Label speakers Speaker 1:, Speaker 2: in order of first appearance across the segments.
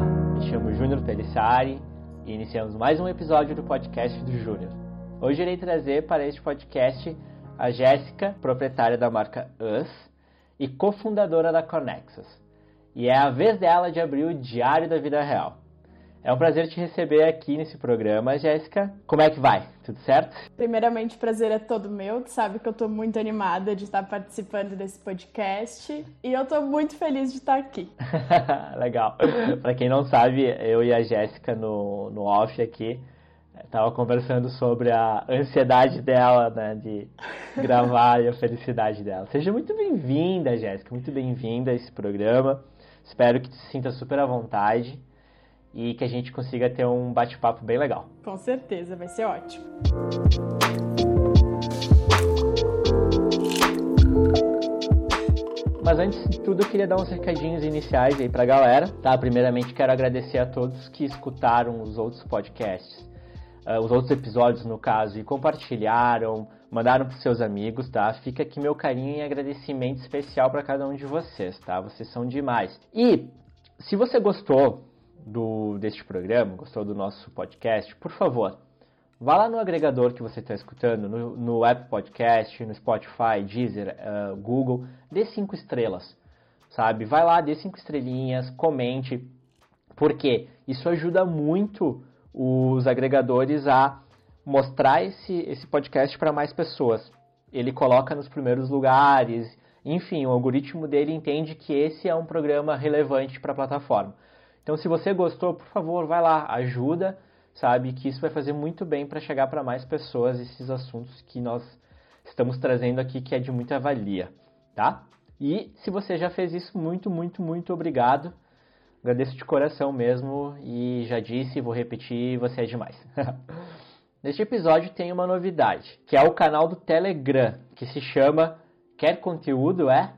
Speaker 1: Me chamo Júnior Pelissari e iniciamos mais um episódio do podcast do Júnior. Hoje irei trazer para este podcast a Jéssica, proprietária da marca Us e cofundadora da Conexus. E é a vez dela de abrir o Diário da Vida Real. É um prazer te receber aqui nesse programa, Jéssica. Como é que vai? Tudo certo?
Speaker 2: Primeiramente, o prazer é todo meu. Tu sabe que eu estou muito animada de estar participando desse podcast e eu estou muito feliz de estar aqui.
Speaker 1: Legal. Para quem não sabe, eu e a Jéssica no, no off aqui estava conversando sobre a ansiedade dela, né, de gravar e a felicidade dela. Seja muito bem-vinda, Jéssica, muito bem-vinda a esse programa. Espero que te sinta super à vontade e que a gente consiga ter um bate-papo bem legal.
Speaker 2: Com certeza, vai ser ótimo.
Speaker 1: Mas antes de tudo, eu queria dar uns recadinhos iniciais aí pra galera, tá? Primeiramente, quero agradecer a todos que escutaram os outros podcasts, uh, os outros episódios, no caso, e compartilharam, mandaram pros seus amigos, tá? Fica aqui meu carinho e agradecimento especial para cada um de vocês, tá? Vocês são demais. E se você gostou do, deste programa, gostou do nosso podcast, por favor, vá lá no agregador que você está escutando, no, no Apple Podcast, no Spotify, Deezer, uh, Google, dê cinco estrelas, sabe? Vai lá, dê cinco estrelinhas, comente, porque isso ajuda muito os agregadores a mostrar esse, esse podcast para mais pessoas. Ele coloca nos primeiros lugares, enfim, o algoritmo dele entende que esse é um programa relevante para a plataforma. Então, se você gostou, por favor, vai lá, ajuda, sabe? Que isso vai fazer muito bem para chegar para mais pessoas esses assuntos que nós estamos trazendo aqui, que é de muita valia, tá? E se você já fez isso, muito, muito, muito obrigado. Agradeço de coração mesmo e já disse, vou repetir, você é demais. Neste episódio tem uma novidade, que é o canal do Telegram, que se chama Quer Conteúdo É?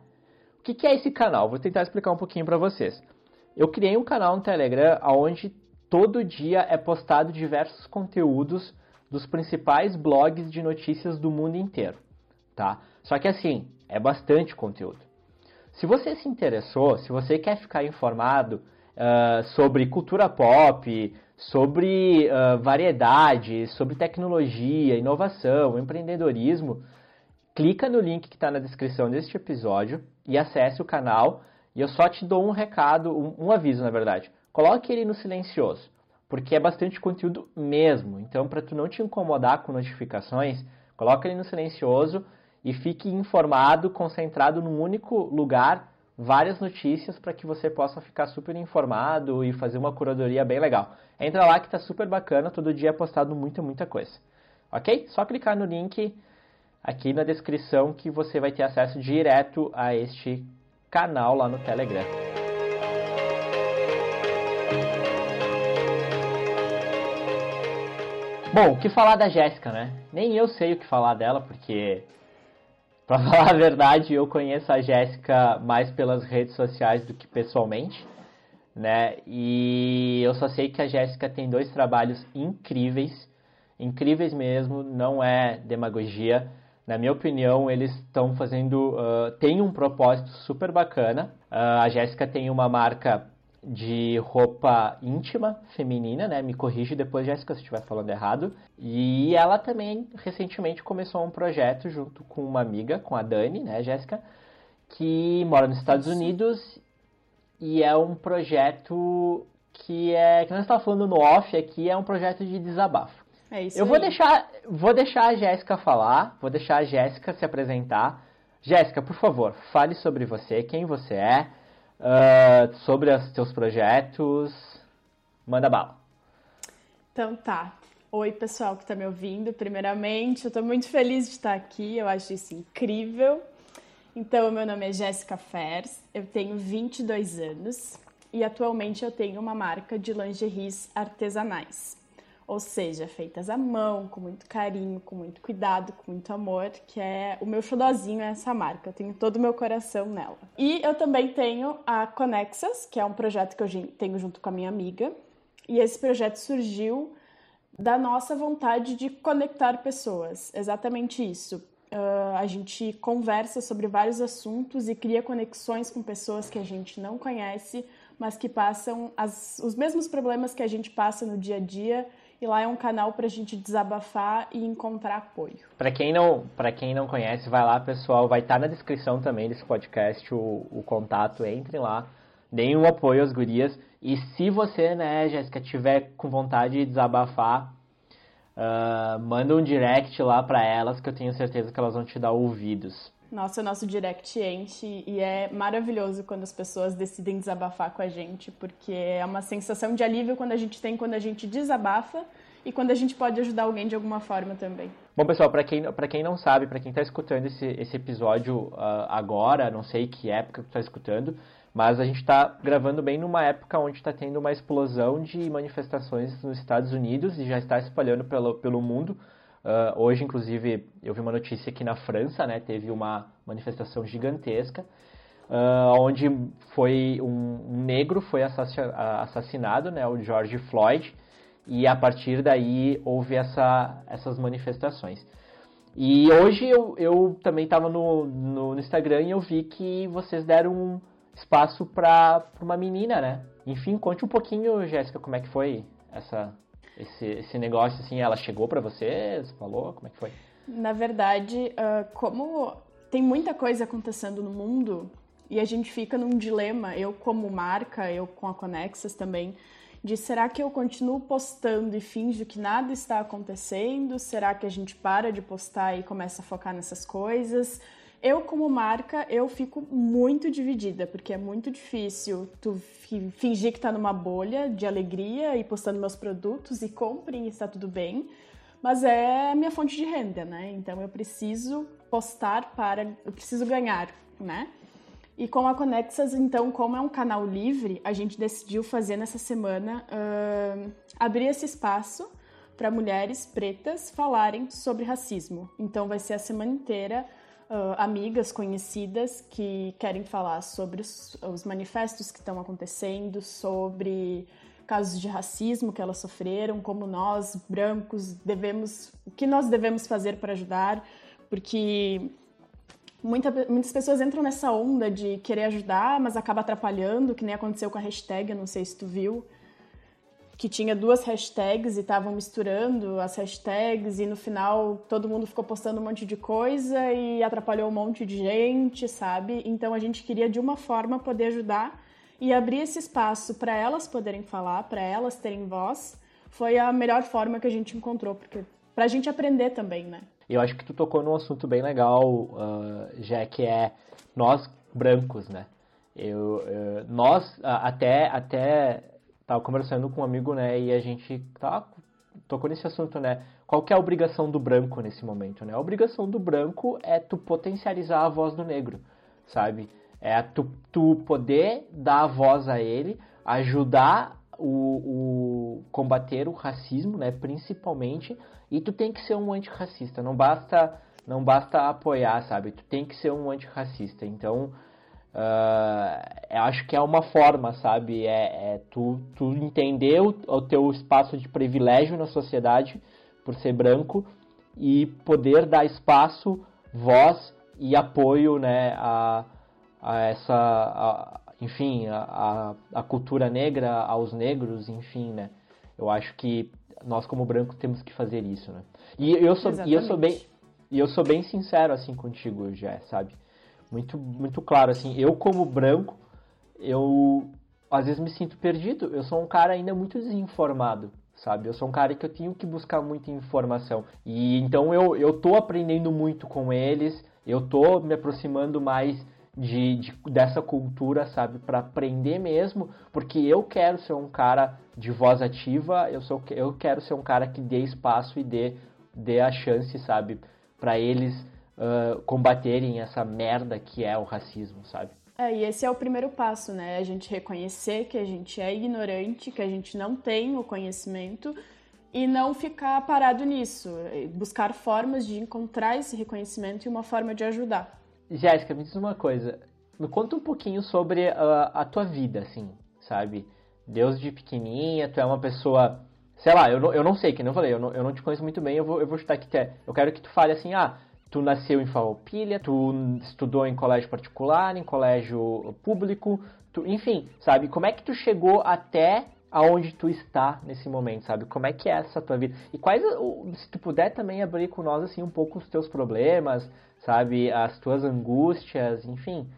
Speaker 1: O que é esse canal? Vou tentar explicar um pouquinho para vocês. Eu criei um canal no Telegram onde todo dia é postado diversos conteúdos dos principais blogs de notícias do mundo inteiro, tá? Só que assim, é bastante conteúdo. Se você se interessou, se você quer ficar informado uh, sobre cultura pop, sobre uh, variedade, sobre tecnologia, inovação, empreendedorismo, clica no link que está na descrição deste episódio e acesse o canal e eu só te dou um recado, um, um aviso na verdade. Coloque ele no silencioso, porque é bastante conteúdo mesmo. Então, para tu não te incomodar com notificações, coloque ele no silencioso e fique informado, concentrado num único lugar, várias notícias para que você possa ficar super informado e fazer uma curadoria bem legal. Entra lá que está super bacana, todo dia é postado muita, muita coisa. Ok? Só clicar no link aqui na descrição que você vai ter acesso direto a este canal lá no Telegram. Bom, o que falar da Jéssica, né? Nem eu sei o que falar dela, porque, pra falar a verdade, eu conheço a Jéssica mais pelas redes sociais do que pessoalmente, né? E eu só sei que a Jéssica tem dois trabalhos incríveis, incríveis mesmo, não é demagogia. Na minha opinião, eles estão fazendo. Uh, tem um propósito super bacana. Uh, a Jéssica tem uma marca de roupa íntima feminina, né? Me corrige depois, Jéssica, se estiver falando errado. E ela também recentemente começou um projeto junto com uma amiga, com a Dani, né, Jéssica, que mora nos Estados Unidos e é um projeto que é que nós estávamos falando no off aqui é um projeto de desabafo.
Speaker 2: É isso
Speaker 1: Eu
Speaker 2: aí.
Speaker 1: vou deixar, vou deixar a Jéssica falar, vou deixar a Jéssica se apresentar. Jéssica, por favor, fale sobre você, quem você é, uh, sobre os seus projetos. Manda bala.
Speaker 2: Então tá. Oi, pessoal que está me ouvindo. Primeiramente, eu estou muito feliz de estar aqui, eu acho isso incrível. Então, meu nome é Jéssica Fers, eu tenho 22 anos e atualmente eu tenho uma marca de lingeries artesanais ou seja, feitas à mão, com muito carinho, com muito cuidado, com muito amor, que é o meu xodozinho é essa marca. Eu tenho todo o meu coração nela. E eu também tenho a Conexas, que é um projeto que eu tenho junto com a minha amiga. E esse projeto surgiu da nossa vontade de conectar pessoas. Exatamente isso. Uh, a gente conversa sobre vários assuntos e cria conexões com pessoas que a gente não conhece, mas que passam as, os mesmos problemas que a gente passa no dia a dia. E lá é um canal para a gente desabafar e encontrar apoio.
Speaker 1: Para quem não, para quem não conhece, vai lá, pessoal. Vai estar tá na descrição também desse podcast o, o contato. Entre lá, deem um apoio às gurias. E se você, né, Jéssica, tiver com vontade de desabafar, uh, manda um direct lá para elas que eu tenho certeza que elas vão te dar ouvidos.
Speaker 2: Nossa, o nosso direct enche e é maravilhoso quando as pessoas decidem desabafar com a gente, porque é uma sensação de alívio quando a gente tem quando a gente desabafa e quando a gente pode ajudar alguém de alguma forma também.
Speaker 1: Bom, pessoal, para quem, quem não sabe, para quem está escutando esse, esse episódio uh, agora, não sei que época está escutando, mas a gente está gravando bem numa época onde está tendo uma explosão de manifestações nos Estados Unidos e já está espalhando pelo, pelo mundo. Uh, hoje, inclusive, eu vi uma notícia que na França né, teve uma manifestação gigantesca, uh, onde foi um, negro foi assassinado, né, o George Floyd, e a partir daí houve essa, essas manifestações. E hoje eu, eu também estava no, no, no, Instagram e eu vi que vocês deram um, espaço para uma menina, né? Enfim, conte um pouquinho, Jéssica, como é que foi essa, esse, esse negócio, assim, ela chegou para você, você falou, como é que foi?
Speaker 2: Na verdade, uh, como tem muita coisa acontecendo no mundo e a gente fica num dilema, eu como marca, eu com a Conexas também, de será que eu continuo postando e finjo que nada está acontecendo? Será que a gente para de postar e começa a focar nessas coisas? Eu, como marca, eu fico muito dividida, porque é muito difícil tu fingir que tá numa bolha de alegria e postando meus produtos e comprem e está tudo bem. Mas é minha fonte de renda, né? Então eu preciso postar para. Eu preciso ganhar, né? E com a Conexas, então, como é um canal livre, a gente decidiu fazer nessa semana uh, abrir esse espaço para mulheres pretas falarem sobre racismo. Então vai ser a semana inteira uh, amigas conhecidas que querem falar sobre os, os manifestos que estão acontecendo, sobre casos de racismo que elas sofreram, como nós, brancos, devemos, o que nós devemos fazer para ajudar, porque muita, muitas pessoas entram nessa onda de querer ajudar, mas acaba atrapalhando, que nem aconteceu com a hashtag, eu não sei se tu viu, que tinha duas hashtags e estavam misturando as hashtags e no final todo mundo ficou postando um monte de coisa e atrapalhou um monte de gente, sabe? Então a gente queria de uma forma poder ajudar e abrir esse espaço para elas poderem falar, para elas terem voz, foi a melhor forma que a gente encontrou, porque para a gente aprender também, né?
Speaker 1: Eu acho que tu tocou num assunto bem legal, uh, já que é nós brancos, né? Eu, uh, nós até até tava conversando com um amigo, né, e a gente tá tocou nesse assunto, né? Qual que é a obrigação do branco nesse momento, né? A obrigação do branco é tu potencializar a voz do negro, sabe? É tu, tu poder dar a voz a ele, ajudar o, o combater o racismo, né, principalmente, e tu tem que ser um antirracista, não basta não basta apoiar, sabe? Tu tem que ser um antirracista. Então, Uh, eu acho que é uma forma, sabe? É, é tu, tu entender o, o, teu espaço de privilégio na sociedade por ser branco e poder dar espaço, voz e apoio, né, a, a essa, a, enfim, a, a, cultura negra, aos negros, enfim, né? Eu acho que nós como brancos temos que fazer isso, né? E eu sou, e eu sou bem, e eu sou bem sincero assim contigo, já, sabe? Muito, muito claro, assim, eu como branco, eu às vezes me sinto perdido, eu sou um cara ainda muito desinformado, sabe? Eu sou um cara que eu tenho que buscar muita informação. E então eu, eu tô aprendendo muito com eles, eu tô me aproximando mais de, de dessa cultura, sabe? para aprender mesmo, porque eu quero ser um cara de voz ativa, eu, sou, eu quero ser um cara que dê espaço e dê, dê a chance, sabe? para eles uh, combaterem essa merda que é o racismo, sabe?
Speaker 2: É, e esse é o primeiro passo, né? A gente reconhecer que a gente é ignorante, que a gente não tem o conhecimento e não ficar parado nisso. Buscar formas de encontrar esse reconhecimento e uma forma de ajudar.
Speaker 1: Jéssica, me diz uma coisa. Me conta um pouquinho sobre a, a tua vida, assim, sabe? Deus de pequenininha, tu é uma pessoa... Sei lá, eu não, eu não sei, que nem eu falei, eu não, eu não te conheço muito bem, eu vou, eu vou chutar que tu é. Eu quero que tu fale assim, ah, Tu nasceu em Farroupilha, tu estudou em colégio particular, em colégio público, tu, enfim, sabe? Como é que tu chegou até aonde tu está nesse momento, sabe? Como é que é essa tua vida? E quais, se tu puder também abrir com nós, assim, um pouco os teus problemas, sabe? As tuas angústias, enfim.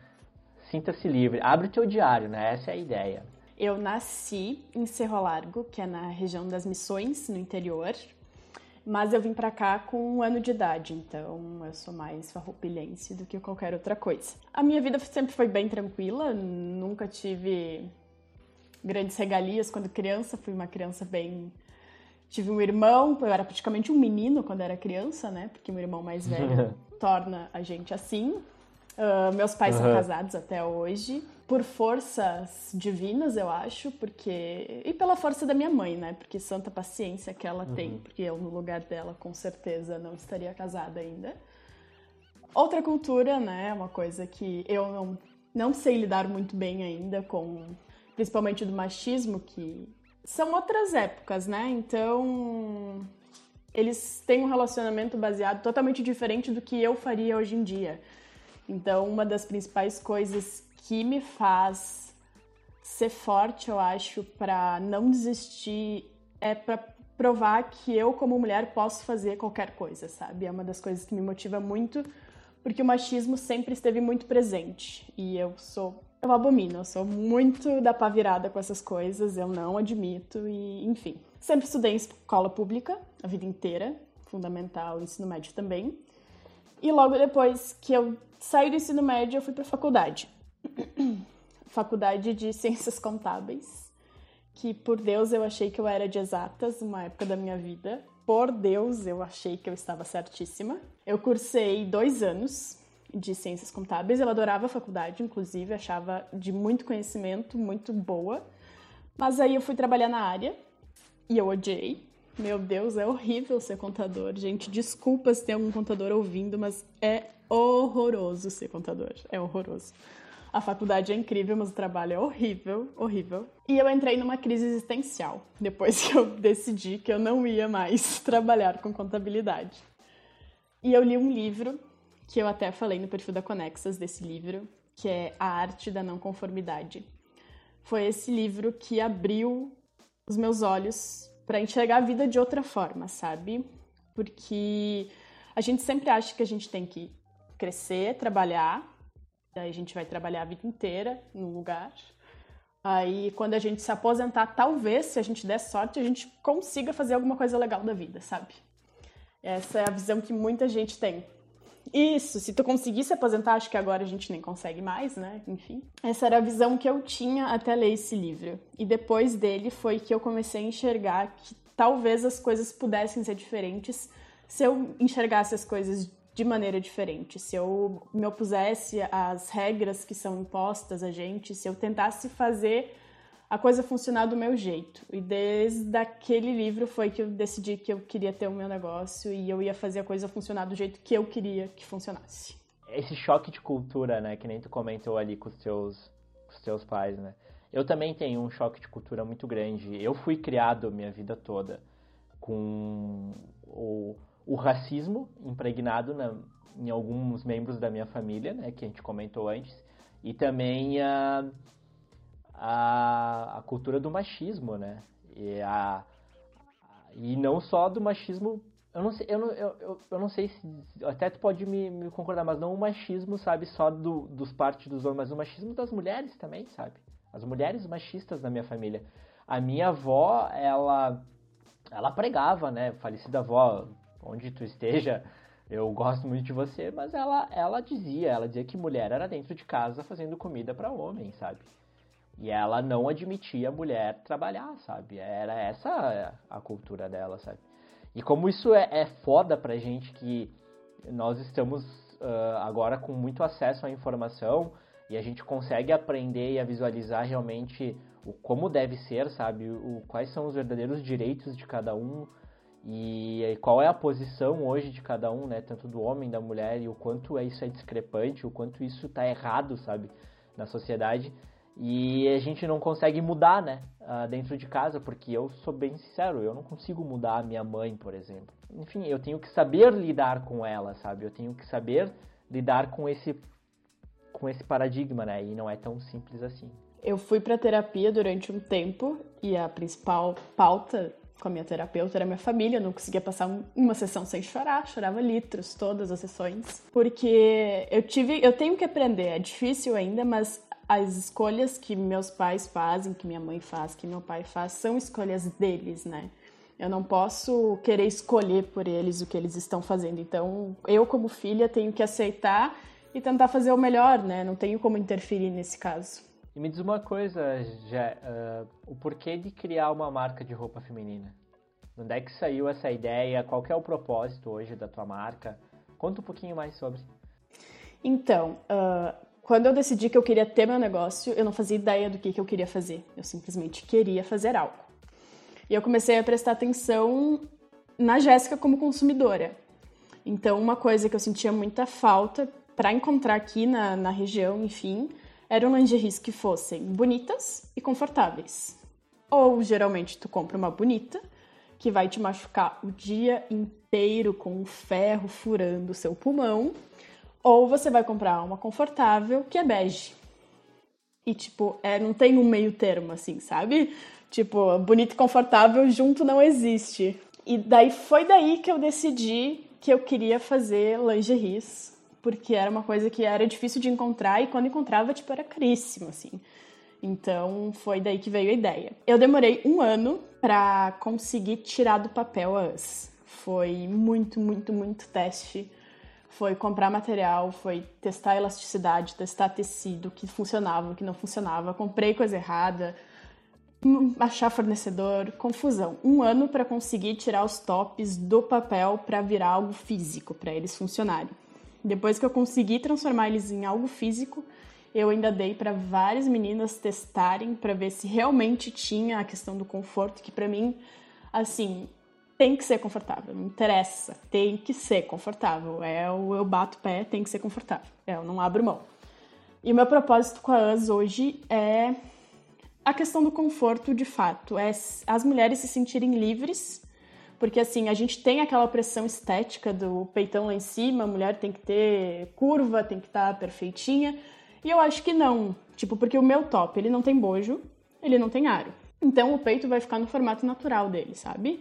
Speaker 1: Sinta-se livre. Abre o teu diário, né? Essa é a ideia.
Speaker 2: Eu nasci em Cerro Largo, que é na região das Missões, no interior. Mas eu vim para cá com um ano de idade, então eu sou mais farroupilhense do que qualquer outra coisa. A minha vida sempre foi bem tranquila, nunca tive grandes regalias quando criança, fui uma criança bem. Tive um irmão, eu era praticamente um menino quando era criança, né? Porque meu irmão mais velho torna a gente assim. Uh, meus pais uhum. são casados até hoje, por forças divinas, eu acho, porque. E pela força da minha mãe, né? Porque santa paciência que ela uhum. tem, porque eu, no lugar dela, com certeza não estaria casada ainda. Outra cultura, né? Uma coisa que eu não, não sei lidar muito bem ainda com principalmente do machismo, que são outras épocas, né? Então, eles têm um relacionamento baseado totalmente diferente do que eu faria hoje em dia. Então, uma das principais coisas que me faz ser forte, eu acho, para não desistir é para provar que eu, como mulher, posso fazer qualquer coisa, sabe? É uma das coisas que me motiva muito, porque o machismo sempre esteve muito presente e eu sou eu abomino, eu sou muito da pá virada com essas coisas, eu não admito e, enfim. Sempre estudei em escola pública a vida inteira, fundamental, ensino médio também. E logo depois que eu saí do ensino médio, eu fui para faculdade. faculdade de Ciências Contábeis, que por Deus eu achei que eu era de exatas uma época da minha vida. Por Deus, eu achei que eu estava certíssima. Eu cursei dois anos de ciências contábeis. Eu adorava a faculdade, inclusive, achava de muito conhecimento, muito boa. Mas aí eu fui trabalhar na área e eu odiei. Meu Deus, é horrível ser contador. Gente, desculpa se tem algum contador ouvindo, mas é horroroso ser contador. É horroroso. A faculdade é incrível, mas o trabalho é horrível, horrível. E eu entrei numa crise existencial depois que eu decidi que eu não ia mais trabalhar com contabilidade. E eu li um livro que eu até falei no perfil da Conexas desse livro, que é A Arte da Não Conformidade. Foi esse livro que abriu os meus olhos para enxergar a vida de outra forma, sabe? Porque a gente sempre acha que a gente tem que crescer, trabalhar, daí a gente vai trabalhar a vida inteira num lugar. Aí, quando a gente se aposentar, talvez, se a gente der sorte, a gente consiga fazer alguma coisa legal da vida, sabe? Essa é a visão que muita gente tem. Isso, se tu conseguir se aposentar, acho que agora a gente nem consegue mais, né? Enfim. Essa era a visão que eu tinha até ler esse livro. E depois dele foi que eu comecei a enxergar que talvez as coisas pudessem ser diferentes se eu enxergasse as coisas de maneira diferente, se eu me opusesse às regras que são impostas a gente, se eu tentasse fazer a coisa funcionar do meu jeito. E desde aquele livro foi que eu decidi que eu queria ter o meu negócio e eu ia fazer a coisa funcionar do jeito que eu queria que funcionasse.
Speaker 1: Esse choque de cultura, né, que nem tu comentou ali com os teus, com os teus pais, né? Eu também tenho um choque de cultura muito grande. Eu fui criado minha vida toda com o, o racismo impregnado na, em alguns membros da minha família, né, que a gente comentou antes, e também a a, a cultura do machismo, né? E, a, e não só do machismo. Eu não sei, eu não, eu, eu, eu não sei se. Até tu pode me, me concordar, mas não o machismo, sabe, só do, dos homens, mas o machismo das mulheres também, sabe? As mulheres machistas da minha família. A minha avó, ela. Ela pregava, né? Falecida avó, onde tu esteja, eu gosto muito de você, mas ela, ela dizia, ela dizia que mulher era dentro de casa fazendo comida para homem, sabe? E ela não admitia a mulher trabalhar, sabe? Era essa a cultura dela, sabe? E como isso é, é foda pra gente que nós estamos uh, agora com muito acesso à informação e a gente consegue aprender e a visualizar realmente o como deve ser, sabe? O, quais são os verdadeiros direitos de cada um e qual é a posição hoje de cada um, né? Tanto do homem, da mulher e o quanto é isso é discrepante, o quanto isso tá errado, sabe? Na sociedade E a gente não consegue mudar, né? Uh, dentro de casa, porque eu sou bem sincero, eu não consigo mudar a minha mãe, por exemplo. Enfim, eu tenho que saber lidar com ela, sabe? Eu tenho que saber lidar com esse com esse paradigma, né? E não é tão simples assim.
Speaker 2: Eu fui para terapia durante um tempo e a principal pauta com a minha terapeuta era minha família, eu não conseguia passar uma sessão sem chorar, chorava litros todas as sessões, porque eu tive, eu tenho que aprender, é difícil ainda, mas as escolhas que meus pais fazem, que minha mãe faz, que meu pai faz, são escolhas deles, né? Eu não posso querer escolher por eles o que eles estão fazendo. Então, eu como filha tenho que aceitar e tentar fazer o melhor, né? Não tenho como interferir nesse caso.
Speaker 1: E me diz uma coisa, já, uh, o porquê de criar uma marca de roupa feminina? Onde é que saiu essa ideia? Qual é o propósito hoje da tua marca? Conta um pouquinho mais sobre.
Speaker 2: Então, uh, quando eu decidi que eu queria ter meu negócio, eu não fazia ideia do que, que eu queria fazer. Eu simplesmente queria fazer algo. E eu comecei a prestar atenção na Jéssica como consumidora. Então, uma coisa que eu sentia muita falta para encontrar aqui na, na região, enfim, eram lingeries que fossem bonitas e confortáveis. Ou geralmente tu compra uma bonita que vai te machucar o dia inteiro com um ferro furando o seu pulmão ou você vai comprar uma confortável que é bege. E, tipo, é, não tem um meio termo, assim, sabe? Tipo, bonito e confortável junto não existe. E daí foi daí que eu decidi que eu queria fazer lingeries, porque era uma coisa que era difícil de encontrar e quando encontrava, tipo, era caríssimo, assim. Então foi daí que veio a ideia. Eu demorei um ano para conseguir tirar do papel as. Foi muito, muito, muito teste foi comprar material, foi testar elasticidade, testar tecido, que funcionava, o que não funcionava, comprei coisa errada, hum, achar fornecedor, confusão. Um ano para conseguir tirar os tops do papel para virar algo físico, para eles funcionarem. Depois que eu consegui transformar eles em algo físico, eu ainda dei para várias meninas testarem para ver se realmente tinha a questão do conforto, que para mim, assim, tem que ser confortável, não interessa, tem que ser confortável. É o eu bato pé, tem que ser confortável. É, eu não abro mão. E o meu propósito com a US hoje é a questão do conforto de fato, é as mulheres se sentirem livres, porque assim, a gente tem aquela pressão estética do peitão lá em cima, a mulher tem que ter curva, tem que estar tá perfeitinha, e eu acho que não, tipo, porque o meu top, ele não tem bojo, ele não tem aro. Então o peito vai ficar no formato natural dele, sabe?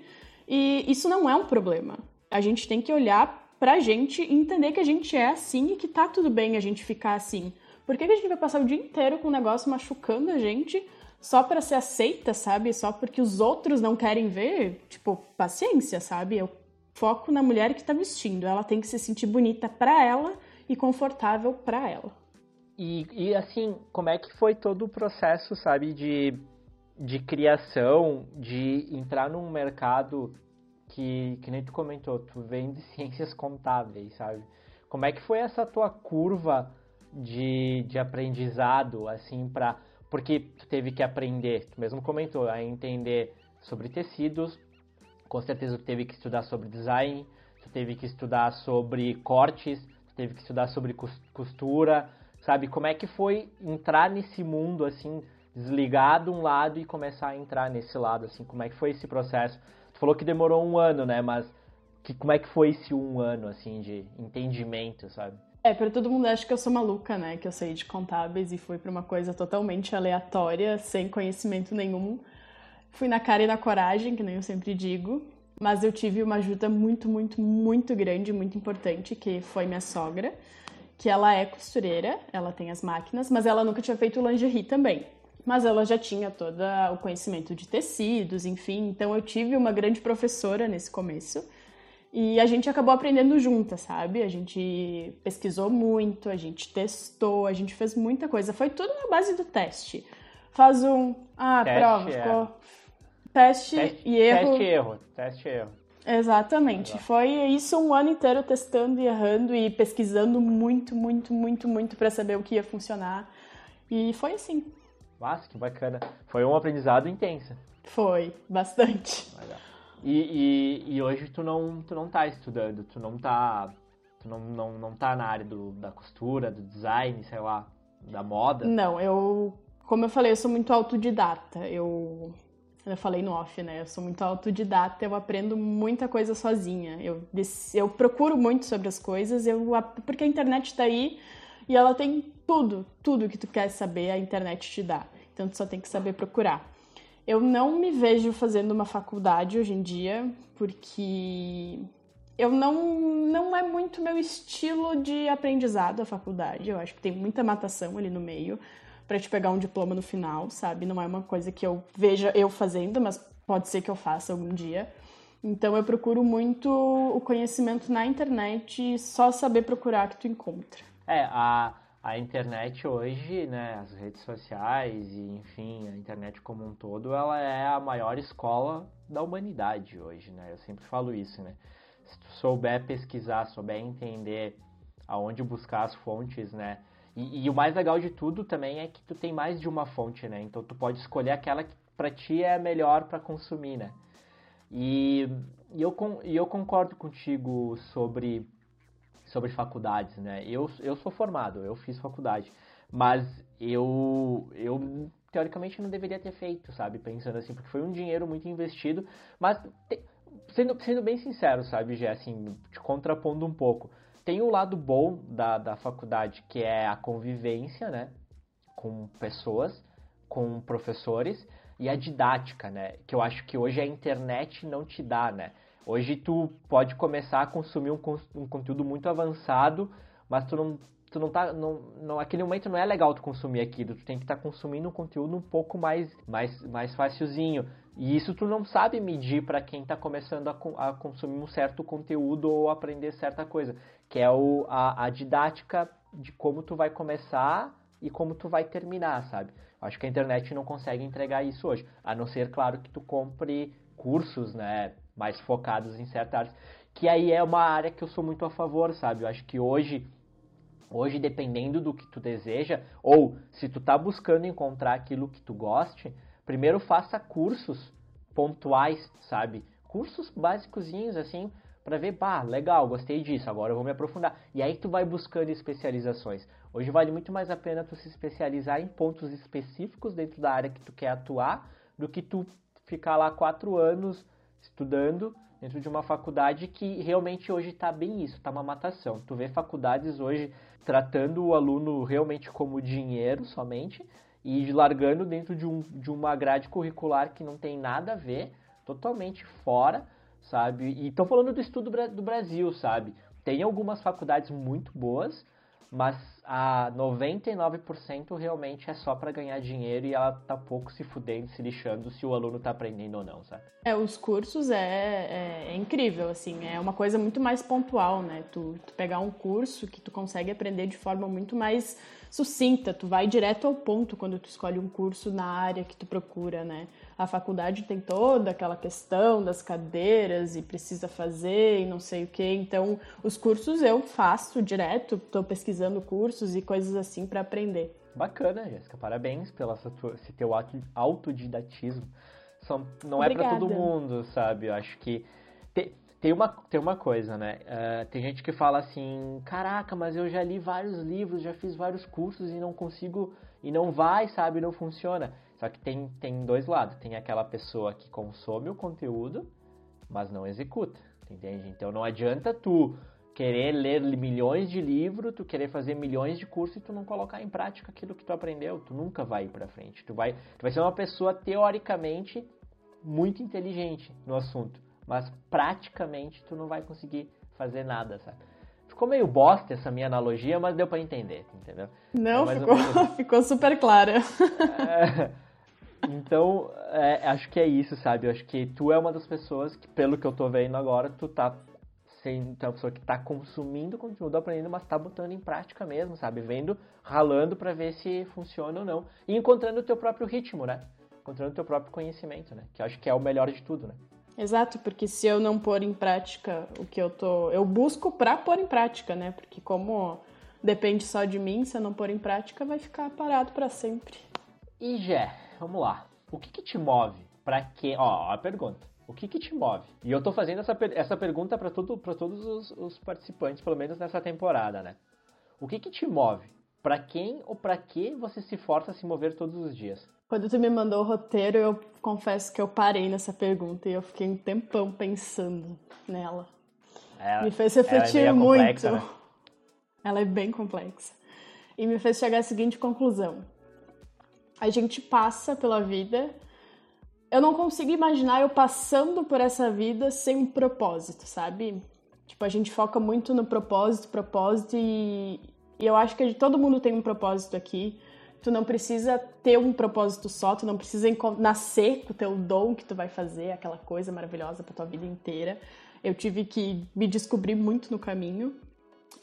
Speaker 2: E isso não é um problema. A gente tem que olhar pra gente e entender que a gente é assim e que tá tudo bem a gente ficar assim. Por que, que a gente vai passar o dia inteiro com o negócio machucando a gente só para ser aceita, sabe? Só porque os outros não querem ver? Tipo, paciência, sabe? Eu foco na mulher que tá vestindo. Ela tem que se sentir bonita para ela e confortável para ela.
Speaker 1: E, e assim, como é que foi todo o processo, sabe, de de criação, de entrar num mercado que, que nem tu comentou, tu vem de ciências contábeis, sabe? Como é que foi essa tua curva de, de aprendizado, assim, para Porque tu teve que aprender, tu mesmo comentou, a entender sobre tecidos, com certeza tu teve que estudar sobre design, tu teve que estudar sobre cortes, tu teve que estudar sobre costura, sabe? Como é que foi entrar nesse mundo, assim, desligar de um lado e começar a entrar nesse lado, assim, como é que foi esse processo? Tu falou que demorou um ano, né, mas que, como é que foi esse um ano, assim, de entendimento, sabe?
Speaker 2: É, para todo mundo acha que eu sou maluca, né, que eu saí de contábeis e fui para uma coisa totalmente aleatória, sem conhecimento nenhum. Fui na cara e na coragem, que nem eu sempre digo, mas eu tive uma ajuda muito, muito, muito grande, muito importante, que foi minha sogra, que ela é costureira, ela tem as máquinas, mas ela nunca tinha feito lingerie também mas ela já tinha todo o conhecimento de tecidos, enfim. Então eu tive uma grande professora nesse começo. E a gente acabou aprendendo junta, sabe? A gente pesquisou muito, a gente testou, a gente fez muita coisa. Foi tudo na base do teste. Faz um. Ah, teste, prova, é. ficou. Teste, teste, e erro.
Speaker 1: Teste erro, teste erro.
Speaker 2: Exatamente. Exato. Foi isso um ano inteiro testando e errando e pesquisando muito, muito, muito, muito para saber o que ia funcionar. E foi assim.
Speaker 1: Nossa, que bacana. Foi um aprendizado intenso.
Speaker 2: Foi, bastante.
Speaker 1: E, e, e, hoje tu não, tu não tá estudando, tu não tá, tu não, não, não tá na área do, da costura, do design, sei lá, da moda?
Speaker 2: Não, eu como eu falei, eu sou muito autodidata. Eu, eu falei no off, né? Eu sou muito autodidata, eu aprendo muita coisa sozinha. Eu, eu procuro muito sobre as coisas, eu, porque a internet está aí e ela tem tudo, tudo que tu quer saber, a internet te dá. Então tu só tem que saber procurar. Eu não me vejo fazendo uma faculdade hoje em dia, porque eu não, não é muito meu estilo de aprendizado a faculdade. Eu acho que tem muita matação ali no meio para te pegar um diploma no final, sabe? Não é uma coisa que eu veja eu fazendo, mas pode ser que eu faça algum dia. Então eu procuro muito o conhecimento na internet e só saber procurar que tu encontra.
Speaker 1: É, a, a internet hoje, né, as redes sociais e enfim, a internet como um todo, ela é a maior escola da humanidade hoje, né? Eu sempre falo isso, né? Se tu souber pesquisar, souber entender aonde buscar as fontes, né? E, e, o mais legal de tudo também é que tu tem mais de uma fonte, né? Então tu pode escolher aquela que para ti é melhor para consumir, né? E, e, eu, e eu concordo contigo sobre sobre faculdades, né? Eu, eu sou formado, eu fiz faculdade, mas eu, eu teoricamente não deveria ter feito, sabe? Pensando assim, porque foi um dinheiro muito investido, mas te, sendo, sendo bem sincero, sabe, Gé, assim, te contrapondo um pouco, tem o lado bom da, da faculdade, que é a convivência, né? Com pessoas, com professores, e a didática, né? Que eu acho que hoje a internet não te dá, né? Hoje tu pode começar a consumir um, um conteúdo muito avançado, mas tu não, tu não tá. Não, não, aquele momento não é legal tu consumir aquilo. Tu tem que estar tá consumindo um conteúdo um pouco mais, mais, mais facilzinho. E isso tu não sabe medir para quem está começando a, a, consumir um certo conteúdo ou aprender certa coisa. Que é o, a, a didática de como tu vai começar e como tu vai terminar, sabe? Acho que a internet não consegue entregar isso hoje. A não ser, claro, que tu compre cursos, né? Mais focados em certas áreas, que aí é uma área que eu sou muito a favor, sabe? Eu acho que hoje, hoje dependendo do que tu deseja, ou se tu tá buscando encontrar aquilo que tu goste, primeiro faça cursos pontuais, sabe? Cursos básicozinhos assim, para ver, pá, legal, gostei disso, agora eu vou me aprofundar. E aí tu vai buscando especializações. Hoje vale muito mais a pena tu se especializar em pontos específicos dentro da área que tu quer atuar, do que tu ficar lá quatro anos estudando dentro de uma faculdade que realmente hoje está bem isso, está uma matação. Tu vê faculdades hoje tratando o aluno realmente como dinheiro somente e largando dentro de, um, de uma grade curricular que não tem nada a ver, totalmente fora, sabe? E estou falando do estudo do Brasil, sabe? Tem algumas faculdades muito boas, mas a 99% realmente é só para ganhar dinheiro e ela tá pouco se fudendo, se lixando se o aluno tá aprendendo ou não, sabe?
Speaker 2: É, os cursos é, é, é incrível, assim, é uma coisa muito mais pontual, né? Tu, tu pegar um curso que tu consegue aprender de forma muito mais sucinta, tu vai direto ao ponto quando tu escolhe um curso na área que tu procura, né? A faculdade tem toda aquela questão das cadeiras e precisa fazer e não sei o que, então os cursos eu faço direto, estou pesquisando cursos e coisas assim para aprender.
Speaker 1: Bacana, Jéssica, parabéns pelo esse teu autodidatismo. São, não Obrigada. é para todo mundo, sabe? Eu acho que te, tem uma, tem uma coisa, né? Uh, tem gente que fala assim: caraca, mas eu já li vários livros, já fiz vários cursos e não consigo, e não vai, sabe? Não funciona. Só que tem, tem dois lados: tem aquela pessoa que consome o conteúdo, mas não executa, entende? Então não adianta tu querer ler milhões de livros, tu querer fazer milhões de cursos e tu não colocar em prática aquilo que tu aprendeu, tu nunca vai ir para frente. Tu vai, tu vai ser uma pessoa teoricamente muito inteligente no assunto mas praticamente tu não vai conseguir fazer nada, sabe? Ficou meio bosta essa minha analogia, mas deu para entender, entendeu?
Speaker 2: Não, é ficou, ficou super clara.
Speaker 1: É, então, é, acho que é isso, sabe? Eu acho que tu é uma das pessoas que, pelo que eu tô vendo agora, tu tá sendo uma pessoa que tá consumindo conteúdo, aprendendo, mas tá botando em prática mesmo, sabe? Vendo, ralando para ver se funciona ou não. E encontrando o teu próprio ritmo, né? Encontrando o teu próprio conhecimento, né? Que eu acho que é o melhor de tudo, né?
Speaker 2: Exato, porque se eu não pôr em prática o que eu tô. Eu busco pra pôr em prática, né? Porque como depende só de mim, se eu não pôr em prática, vai ficar parado para sempre.
Speaker 1: E Jé, vamos lá. O que, que te move? Pra quê? Ó, a pergunta. O que, que te move? E eu tô fazendo essa, essa pergunta para todo, pra todos os, os participantes, pelo menos nessa temporada, né? O que, que te move Para quem ou para que você se força a se mover todos os dias?
Speaker 2: Quando tu me mandou o roteiro, eu confesso que eu parei nessa pergunta e eu fiquei um tempão pensando nela.
Speaker 1: É,
Speaker 2: me fez refletir
Speaker 1: é
Speaker 2: muito.
Speaker 1: Complexa, né?
Speaker 2: Ela é bem complexa. E me fez chegar à seguinte conclusão: a gente passa pela vida. Eu não consigo imaginar eu passando por essa vida sem um propósito, sabe? Tipo, a gente foca muito no propósito, propósito, e, e eu acho que todo mundo tem um propósito aqui. Tu não precisa ter um propósito só, tu não precisa nascer com o teu dom que tu vai fazer, aquela coisa maravilhosa pra tua vida inteira. Eu tive que me descobrir muito no caminho.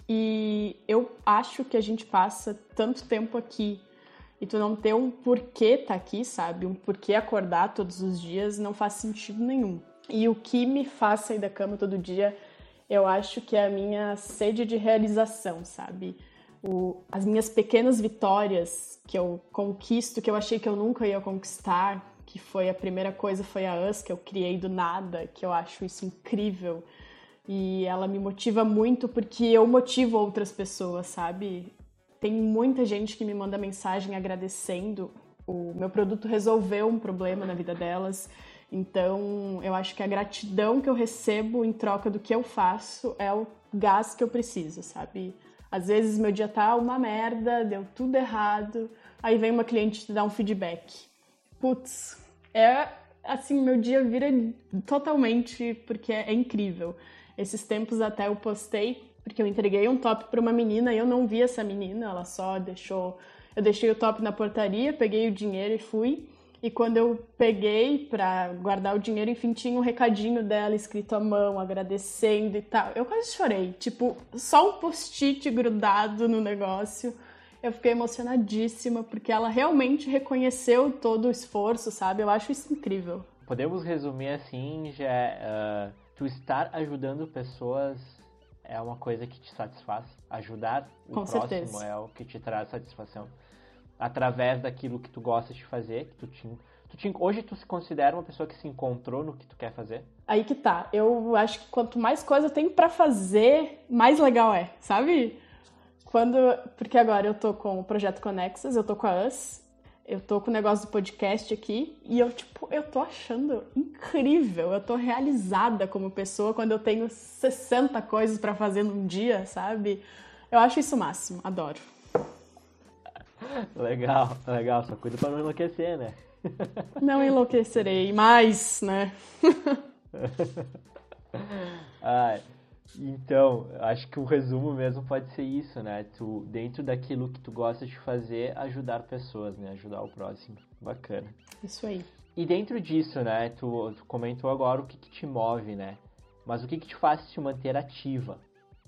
Speaker 2: E eu acho que a gente passa tanto tempo aqui e tu não ter um porquê tá aqui, sabe? Um porquê acordar todos os dias não faz sentido nenhum. E o que me faz sair da cama todo dia, eu acho que é a minha sede de realização, sabe? O, as minhas pequenas vitórias que eu conquisto, que eu achei que eu nunca ia conquistar, que foi a primeira coisa foi a US, que eu criei do nada, que eu acho isso incrível. E ela me motiva muito porque eu motivo outras pessoas, sabe? Tem muita gente que me manda mensagem agradecendo. O meu produto resolveu um problema na vida delas. Então, eu acho que a gratidão que eu recebo em troca do que eu faço é o gás que eu preciso, sabe? Às vezes meu dia tá uma merda, deu tudo errado, aí vem uma cliente te dar um feedback. Putz, é assim, meu dia vira totalmente porque é, incrível. Esses tempos até eu postei porque eu entreguei um top para uma menina e eu não vi essa menina, ela só deixou. Eu deixei o top na portaria, peguei o dinheiro e fui. E quando eu peguei para guardar o dinheiro, enfim, tinha um recadinho dela escrito à mão, agradecendo e tal. Eu quase chorei, tipo, só um post-it grudado no negócio. Eu fiquei emocionadíssima porque ela realmente reconheceu todo o esforço, sabe? Eu acho isso incrível.
Speaker 1: Podemos resumir assim, já uh, tu estar ajudando pessoas é uma coisa que te satisfaz. Ajudar o
Speaker 2: Com
Speaker 1: próximo
Speaker 2: certeza.
Speaker 1: é o que te traz satisfação. Através daquilo que tu gostas de fazer, que tu te, tu te, hoje tu se considera uma pessoa que se encontrou no que tu quer fazer?
Speaker 2: Aí que tá. Eu acho que quanto mais coisa eu tenho para fazer, mais legal é, sabe? Quando, porque agora eu tô com o projeto Conexas, eu tô com a US, eu tô com o negócio do podcast aqui e eu, tipo, eu tô achando incrível. Eu tô realizada como pessoa quando eu tenho 60 coisas para fazer num dia, sabe? Eu acho isso o máximo, adoro.
Speaker 1: Legal, legal. Só cuida pra não enlouquecer, né?
Speaker 2: Não enlouquecerei mais, né?
Speaker 1: Ai. Então, acho que o resumo mesmo pode ser isso, né? Tu, dentro daquilo que tu gosta de fazer, ajudar pessoas, né? Ajudar o próximo. Bacana.
Speaker 2: Isso aí.
Speaker 1: E dentro disso, né? Tu, tu comentou agora o que, que te move, né? Mas o que, que te faz te manter ativa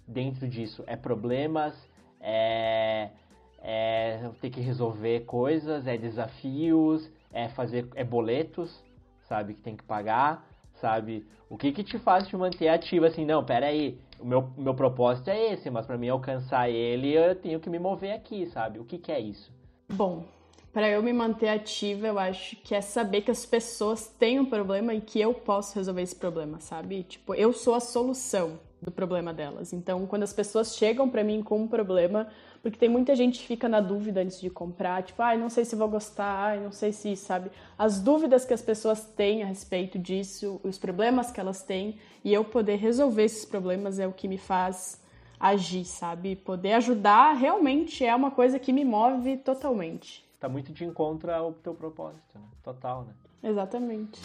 Speaker 1: dentro disso? É problemas? É, é ter que resolver coisas? É desafios? É fazer é boletos, sabe? Que tem que pagar? Sabe? O que que te faz te manter ativa assim? Não, pera aí, o meu, meu propósito é esse, mas para mim alcançar ele eu tenho que me mover aqui, sabe? O que que é isso?
Speaker 2: Bom, para eu me manter ativa, eu acho que é saber que as pessoas têm um problema e que eu posso resolver esse problema, sabe? Tipo, eu sou a solução do problema delas. Então, quando as pessoas chegam para mim com um problema, porque tem muita gente que fica na dúvida antes de comprar, tipo, ai, ah, não sei se vou gostar, ai, não sei se, sabe? As dúvidas que as pessoas têm a respeito disso, os problemas que elas têm, e eu poder resolver esses problemas é o que me faz agir, sabe? Poder ajudar realmente é uma coisa que me move totalmente.
Speaker 1: Tá muito de encontro ao teu propósito, né? Total, né?
Speaker 2: Exatamente.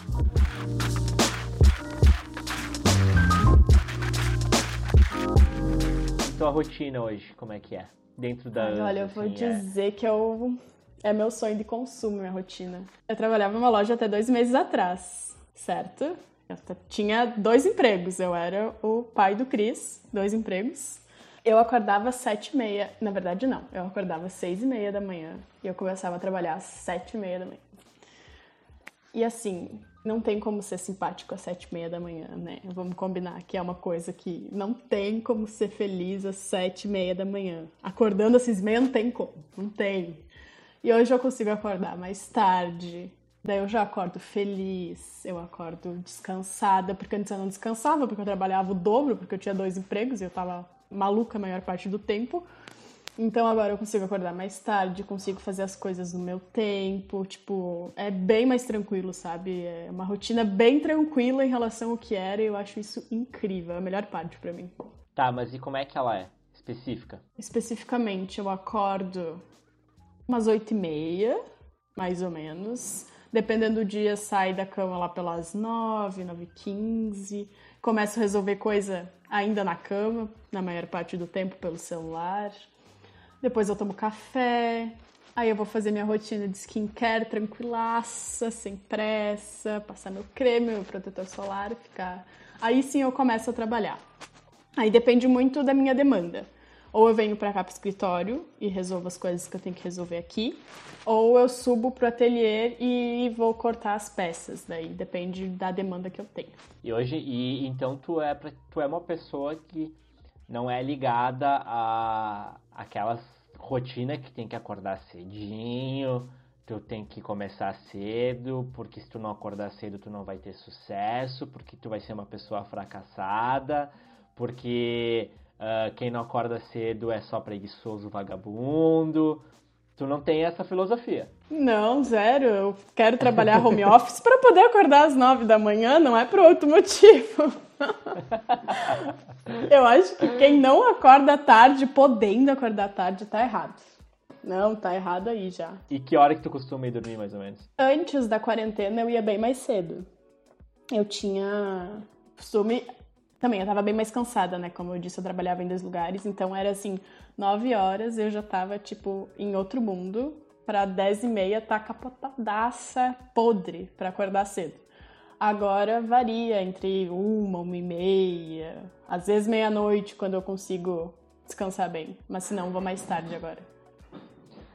Speaker 1: tua rotina hoje, como é que é? Dentro da.
Speaker 2: Ai, olha, eu vou assim, dizer é... que eu. É meu sonho de consumo, minha rotina. Eu trabalhava numa loja até dois meses atrás, certo? Eu tinha dois empregos. Eu era o pai do Cris, dois empregos. Eu acordava às sete e meia. Na verdade, não. Eu acordava às seis e meia da manhã. E eu começava a trabalhar às sete e meia da manhã. E assim, não tem como ser simpático às sete e meia da manhã, né? Vamos combinar que é uma coisa que não tem como ser feliz às sete e meia da manhã. Acordando às seis meia não tem como, não tem. E hoje eu consigo acordar mais tarde. Daí eu já acordo feliz, eu acordo descansada, porque antes eu não descansava, porque eu trabalhava o dobro, porque eu tinha dois empregos e eu tava maluca a maior parte do tempo. Então agora eu consigo acordar mais tarde, consigo fazer as coisas no meu tempo, tipo, é bem mais tranquilo, sabe? É uma rotina bem tranquila em relação ao que era e eu acho isso incrível, é a melhor parte para mim.
Speaker 1: Tá, mas e como é que ela é? Específica?
Speaker 2: Especificamente, eu acordo umas oito e meia, mais ou menos. Dependendo do dia, sai da cama lá pelas nove, nove e quinze. Começo a resolver coisa ainda na cama, na maior parte do tempo pelo celular. Depois eu tomo café. Aí eu vou fazer minha rotina de skincare tranquilaça, sem pressa, passar meu creme, meu protetor solar, ficar. Aí sim eu começo a trabalhar. Aí depende muito da minha demanda. Ou eu venho para cá pro escritório e resolvo as coisas que eu tenho que resolver aqui, ou eu subo pro ateliê e vou cortar as peças. Daí depende da demanda que eu tenho.
Speaker 1: E hoje, e então tu é tu é uma pessoa que não é ligada a aquelas rotina que tem que acordar cedinho, tu tem que começar cedo, porque se tu não acordar cedo tu não vai ter sucesso, porque tu vai ser uma pessoa fracassada, porque uh, quem não acorda cedo é só preguiçoso vagabundo. Tu não tem essa filosofia.
Speaker 2: Não, zero. Eu quero trabalhar home office para poder acordar às nove da manhã, não é por outro motivo. Eu acho que quem não acorda tarde, podendo acordar tarde, tá errado. Não, tá errado aí já.
Speaker 1: E que hora que tu costuma ir dormir, mais ou menos?
Speaker 2: Antes da quarentena, eu ia bem mais cedo. Eu tinha costume também eu tava bem mais cansada, né? Como eu disse, eu trabalhava em dois lugares, então era assim, nove horas eu já tava, tipo, em outro mundo, pra dez e meia tá capotadaça, podre, pra acordar cedo. Agora varia entre uma, uma e meia, às vezes meia-noite, quando eu consigo descansar bem. Mas se não, vou mais tarde agora.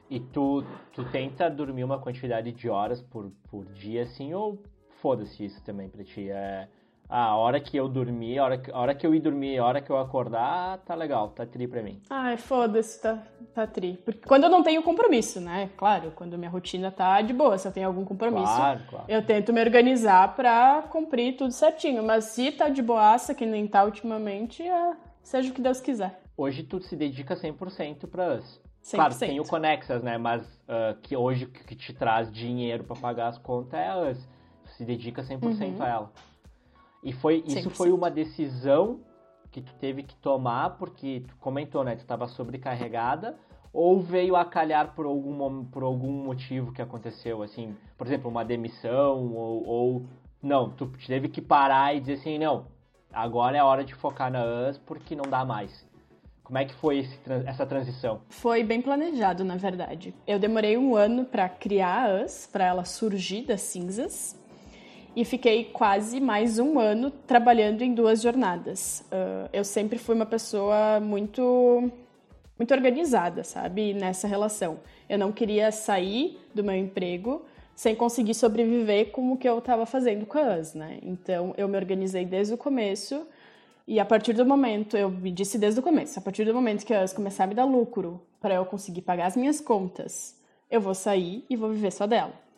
Speaker 1: E tu, tu tenta dormir uma quantidade de horas por, por dia, assim, ou foda-se isso também pra ti? É ah, a hora que eu dormir, a hora que, a hora que eu ir dormir, a hora que eu acordar, tá legal, tá tri pra mim.
Speaker 2: Ai, foda-se, tá, tá tri. Porque quando eu não tenho compromisso, né? Claro, quando minha rotina tá de boa, se eu tenho algum compromisso,
Speaker 1: claro, claro.
Speaker 2: eu tento me organizar pra cumprir tudo certinho. Mas se tá de boaça, que nem tá ultimamente, é, seja o que Deus quiser.
Speaker 1: Hoje tu se dedica 100% pra us. 100%. Claro, tem o Conexas, né? Mas uh, que hoje o que te traz dinheiro para pagar as contas é a us. Tu se dedica 100% uhum. a ela. E foi, isso foi uma decisão que tu teve que tomar, porque tu comentou, né? Tu estava sobrecarregada, ou veio a calhar por algum, por algum motivo que aconteceu, assim, por exemplo, uma demissão, ou, ou não, tu teve que parar e dizer assim, não, agora é a hora de focar na US porque não dá mais. Como é que foi esse, essa transição?
Speaker 2: Foi bem planejado, na verdade. Eu demorei um ano para criar a US, para ela surgir das cinzas e fiquei quase mais um ano trabalhando em duas jornadas. Uh, eu sempre fui uma pessoa muito muito organizada, sabe, nessa relação. Eu não queria sair do meu emprego sem conseguir sobreviver com o que eu estava fazendo com a US, né? Então eu me organizei desde o começo e a partir do momento, eu me disse desde o começo, a partir do momento que a US começar a me dar lucro para eu conseguir pagar as minhas contas, eu vou sair e vou viver só dela.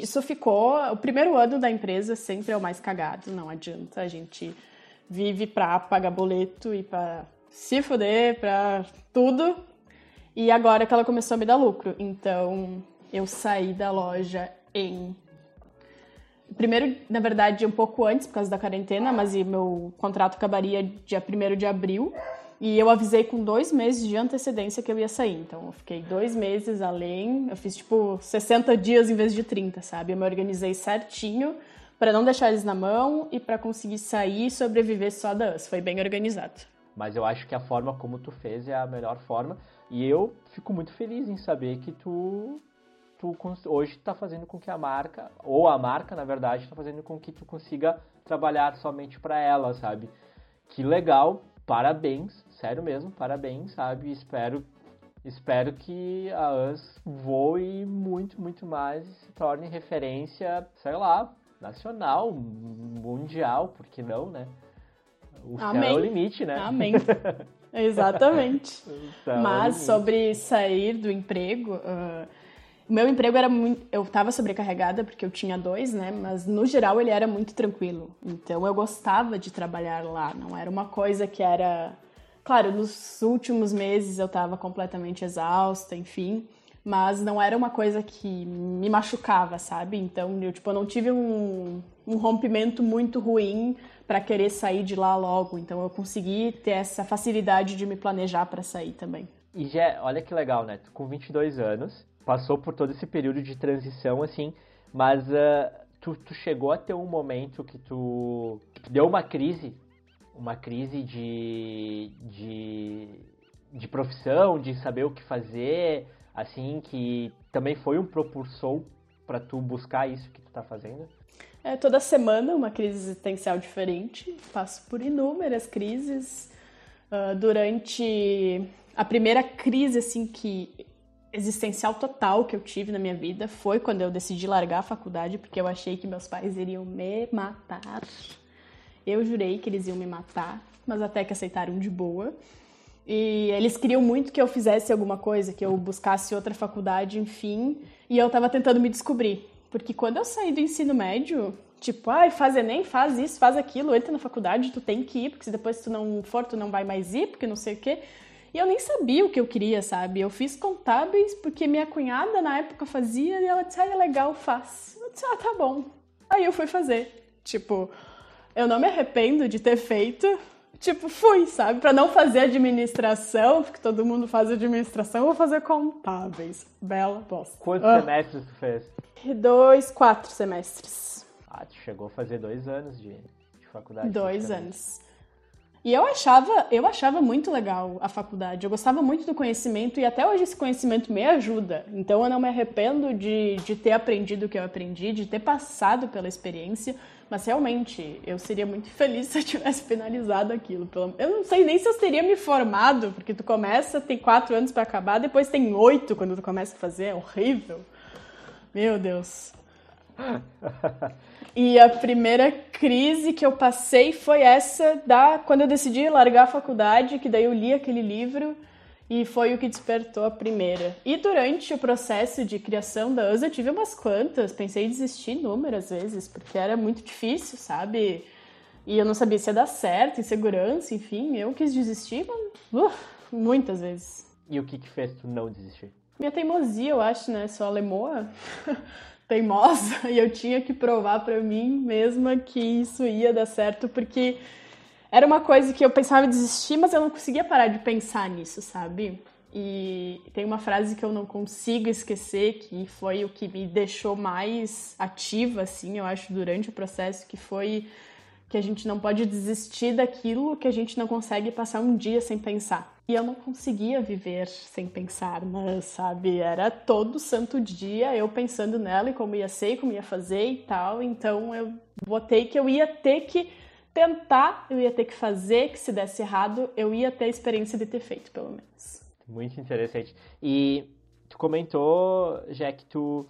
Speaker 2: Isso ficou. O primeiro ano da empresa sempre é o mais cagado, não adianta. A gente vive para pagar boleto e para se fuder, para tudo. E agora que ela começou a me dar lucro. Então eu saí da loja em. Primeiro, na verdade, um pouco antes, por causa da quarentena, mas meu contrato acabaria dia 1 de abril. E eu avisei com dois meses de antecedência que eu ia sair. Então, eu fiquei dois meses além. Eu fiz, tipo, 60 dias em vez de 30, sabe? Eu me organizei certinho para não deixar eles na mão e para conseguir sair e sobreviver só da US. Foi bem organizado.
Speaker 1: Mas eu acho que a forma como tu fez é a melhor forma. E eu fico muito feliz em saber que tu, tu hoje está fazendo com que a marca, ou a marca, na verdade, está fazendo com que tu consiga trabalhar somente para ela, sabe? Que legal, parabéns, sério mesmo, parabéns, sabe? Espero espero que a US voe muito, muito mais e se torne referência, sei lá, nacional, mundial, por que não, né? O Amém. céu é o limite, né?
Speaker 2: Amém. Exatamente. É Mas sobre sair do emprego, uh, meu emprego era muito. Eu estava sobrecarregada porque eu tinha dois, né? Mas no geral ele era muito tranquilo. Então eu gostava de trabalhar lá. Não era uma coisa que era Claro, nos últimos meses eu estava completamente exausta, enfim, mas não era uma coisa que me machucava, sabe? Então, eu, tipo, eu não tive um, um rompimento muito ruim para querer sair de lá logo. Então, eu consegui ter essa facilidade de me planejar para sair também.
Speaker 1: E já, olha que legal, né? Com 22 anos, passou por todo esse período de transição, assim, mas uh, tu, tu chegou a ter um momento que tu deu uma crise uma crise de, de, de profissão, de saber o que fazer, assim, que também foi um propulsor para tu buscar isso que tu tá fazendo?
Speaker 2: É, toda semana uma crise existencial diferente, passo por inúmeras crises. Uh, durante a primeira crise, assim, que existencial total que eu tive na minha vida foi quando eu decidi largar a faculdade, porque eu achei que meus pais iriam me matar. Eu jurei que eles iam me matar, mas até que aceitaram de boa. E eles queriam muito que eu fizesse alguma coisa, que eu buscasse outra faculdade, enfim. E eu tava tentando me descobrir. Porque quando eu saí do ensino médio, tipo, ai, ah, faz Enem, faz isso, faz aquilo, entra na faculdade, tu tem que ir, porque se depois tu não for, tu não vai mais ir, porque não sei o quê. E eu nem sabia o que eu queria, sabe? Eu fiz contábeis porque minha cunhada na época fazia e ela disse, ai, é legal, faz. Eu disse, ah, tá bom. Aí eu fui fazer. Tipo, eu não me arrependo de ter feito. Tipo, fui, sabe? Para não fazer administração, porque todo mundo faz administração, eu vou fazer contábeis. Bela bosta.
Speaker 1: Quantos ah. semestres tu fez?
Speaker 2: Dois, quatro semestres.
Speaker 1: Ah, tu chegou a fazer dois anos de, de faculdade.
Speaker 2: Dois anos. E eu achava, eu achava muito legal a faculdade. Eu gostava muito do conhecimento e até hoje esse conhecimento me ajuda. Então eu não me arrependo de, de ter aprendido o que eu aprendi, de ter passado pela experiência. Mas realmente, eu seria muito feliz se eu tivesse finalizado aquilo. Eu não sei nem se eu teria me formado, porque tu começa, tem quatro anos para acabar, depois tem oito quando tu começa a fazer. É horrível. Meu Deus. E a primeira crise que eu passei foi essa da quando eu decidi largar a faculdade, que daí eu li aquele livro e foi o que despertou a primeira. E durante o processo de criação da USA eu tive umas quantas, pensei em desistir inúmeras vezes, porque era muito difícil, sabe? E eu não sabia se ia dar certo, insegurança, enfim, eu quis desistir uh, muitas vezes.
Speaker 1: E o que que fez tu não desistir?
Speaker 2: Minha teimosia, eu acho, né? Sou alemoa. teimosa e eu tinha que provar para mim mesma que isso ia dar certo, porque era uma coisa que eu pensava em desistir, mas eu não conseguia parar de pensar nisso, sabe? E tem uma frase que eu não consigo esquecer, que foi o que me deixou mais ativa, assim, eu acho, durante o processo, que foi que a gente não pode desistir daquilo que a gente não consegue passar um dia sem pensar. E eu não conseguia viver sem pensar, mas sabe, era todo santo dia eu pensando nela e como ia ser, como ia fazer e tal. Então eu botei que eu ia ter que tentar, eu ia ter que fazer, que se desse errado, eu ia ter a experiência de ter feito, pelo menos.
Speaker 1: Muito interessante. E tu comentou, já que tu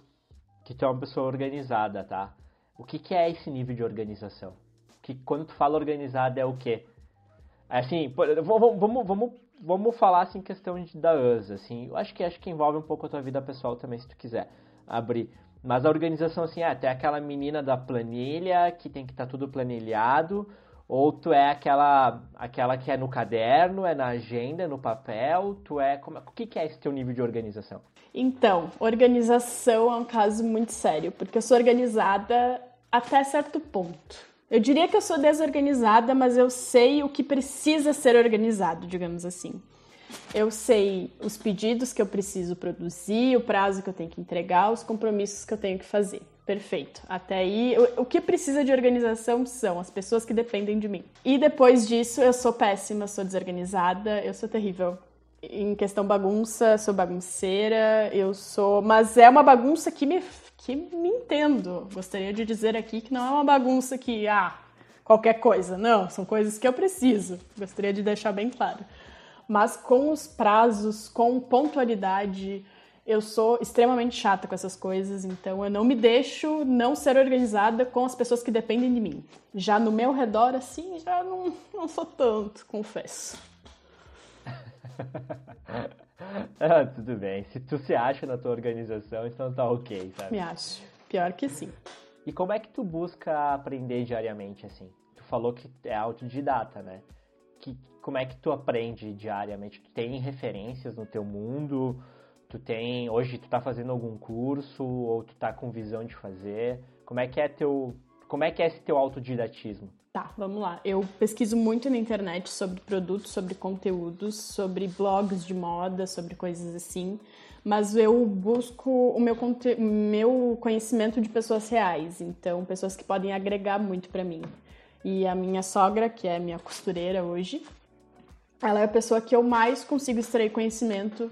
Speaker 1: que tu é uma pessoa organizada, tá? O que, que é esse nível de organização? Que quando tu fala organizada é o quê? Assim, vamos, vamos, vamos, vamos falar assim questão de, da USA, assim, eu acho que acho que envolve um pouco a tua vida pessoal também, se tu quiser abrir. Mas a organização, assim, é, tem aquela menina da planilha que tem que estar tá tudo planilhado, ou tu é aquela aquela que é no caderno, é na agenda, no papel, tu é como, o que, que é esse teu nível de organização?
Speaker 2: Então, organização é um caso muito sério, porque eu sou organizada até certo ponto. Eu diria que eu sou desorganizada, mas eu sei o que precisa ser organizado, digamos assim. Eu sei os pedidos que eu preciso produzir, o prazo que eu tenho que entregar, os compromissos que eu tenho que fazer. Perfeito. Até aí, o, que precisa de organização são as pessoas que dependem de mim. E depois disso, eu sou péssima, sou desorganizada, eu sou terrível. Em questão bagunça, sou bagunceira, eu sou. Mas é uma bagunça que me que me entendo. Gostaria de dizer aqui que não é uma bagunça que, ah, qualquer coisa. Não, são coisas que eu preciso. Gostaria de deixar bem claro. Mas com os prazos, com pontualidade, eu sou extremamente chata com essas coisas, então eu não me deixo não ser organizada com as pessoas que dependem de mim. Já no meu redor, assim, já não, não sou tanto, confesso.
Speaker 1: ah, tudo bem. Se tu se acha na tua organização, então tá ok, sabe?
Speaker 2: Me acho. Pior que sim.
Speaker 1: E como é que tu busca aprender diariamente, assim? Tu falou que é autodidata, né? que, como é que tu aprende diariamente? Tu tem referências no teu mundo? Tu tem, hoje tu tá fazendo algum curso ou tu tá com visão de fazer? Como é que é teu, como é que é esse teu autodidatismo?
Speaker 2: Tá, vamos lá. Eu pesquiso muito na internet sobre produtos, sobre conteúdos, sobre blogs de moda, sobre coisas assim, mas eu busco o meu, meu conhecimento de pessoas reais, então pessoas que podem agregar muito para mim. E a minha sogra, que é minha costureira hoje, ela é a pessoa que eu mais consigo extrair conhecimento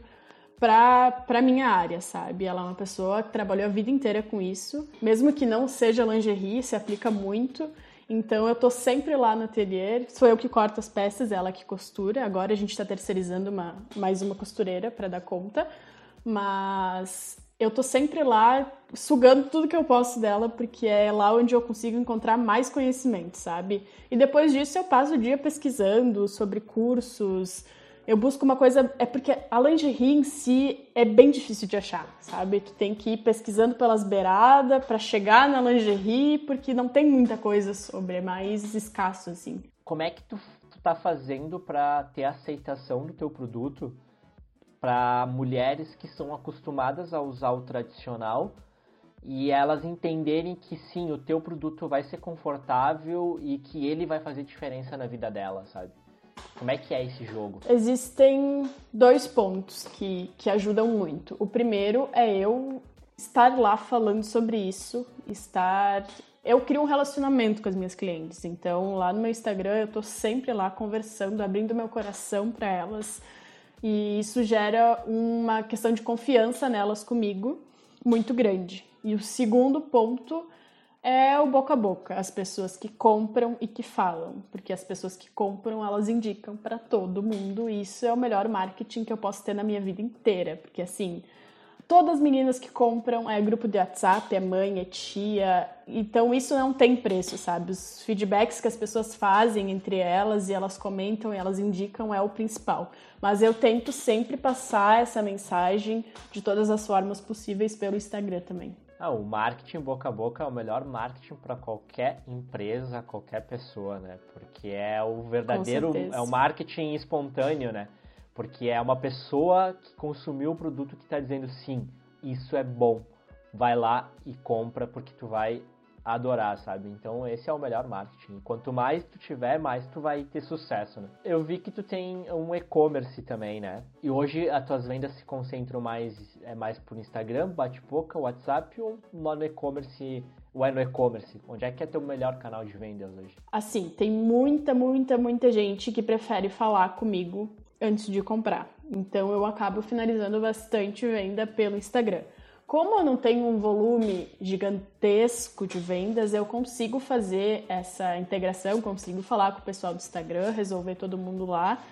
Speaker 2: para minha área, sabe? Ela é uma pessoa que trabalhou a vida inteira com isso, mesmo que não seja lingerie, se aplica muito. Então eu tô sempre lá no ateliê, sou eu que corto as peças, ela que costura. Agora a gente está terceirizando uma, mais uma costureira para dar conta, mas eu tô sempre lá sugando tudo que eu posso dela, porque é lá onde eu consigo encontrar mais conhecimento, sabe? E depois disso eu passo o dia pesquisando sobre cursos, eu busco uma coisa. É porque a lingerie em si é bem difícil de achar, sabe? Tu tem que ir pesquisando pelas beiradas para chegar na lingerie, porque não tem muita coisa sobre, é mais escasso, assim.
Speaker 1: Como é que tu, tu tá fazendo para ter aceitação do teu produto para mulheres que são acostumadas a usar o tradicional e elas entenderem que sim, o teu produto vai ser confortável e que ele vai fazer diferença na vida dela, sabe? Como é que é esse jogo?
Speaker 2: Existem dois pontos que, que ajudam muito. O primeiro é eu estar lá falando sobre isso, estar. Eu crio um relacionamento com as minhas clientes, então lá no meu Instagram eu tô sempre lá conversando, abrindo meu coração para elas, e isso gera uma questão de confiança nelas comigo muito grande. E o segundo ponto é o boca a boca, as pessoas que compram e que falam, porque as pessoas que compram, elas indicam para todo mundo, e isso é o melhor marketing que eu posso ter na minha vida inteira, porque assim, todas as meninas que compram é grupo de WhatsApp, é mãe, é tia, então isso não tem preço, sabe? Os feedbacks que as pessoas fazem entre elas e elas comentam e elas indicam é o principal. Mas eu tento sempre passar essa mensagem de todas as formas possíveis pelo Instagram também.
Speaker 1: Ah, o marketing boca a boca é o melhor marketing para qualquer empresa, qualquer pessoa, né? Porque é o verdadeiro, é o marketing espontâneo, né? Porque é uma pessoa que consumiu o produto que está dizendo sim, isso é bom. Vai lá e compra porque tu vai adorar, sabe? Então esse é o melhor marketing. Quanto mais tu tiver, mais tu vai ter sucesso, né? Eu vi que tu tem um e-commerce também, né? E hoje as tuas vendas se concentram mais é mais por Instagram, bate-boca, WhatsApp ou no e-commerce ou é no e-commerce? Onde é que é teu melhor canal de vendas hoje?
Speaker 2: Assim, tem muita, muita, muita gente que prefere falar comigo antes de comprar. Então eu acabo finalizando bastante venda pelo Instagram. Como eu não tenho um volume gigantesco de vendas, eu consigo fazer essa integração, consigo falar com o pessoal do Instagram, resolver todo mundo lá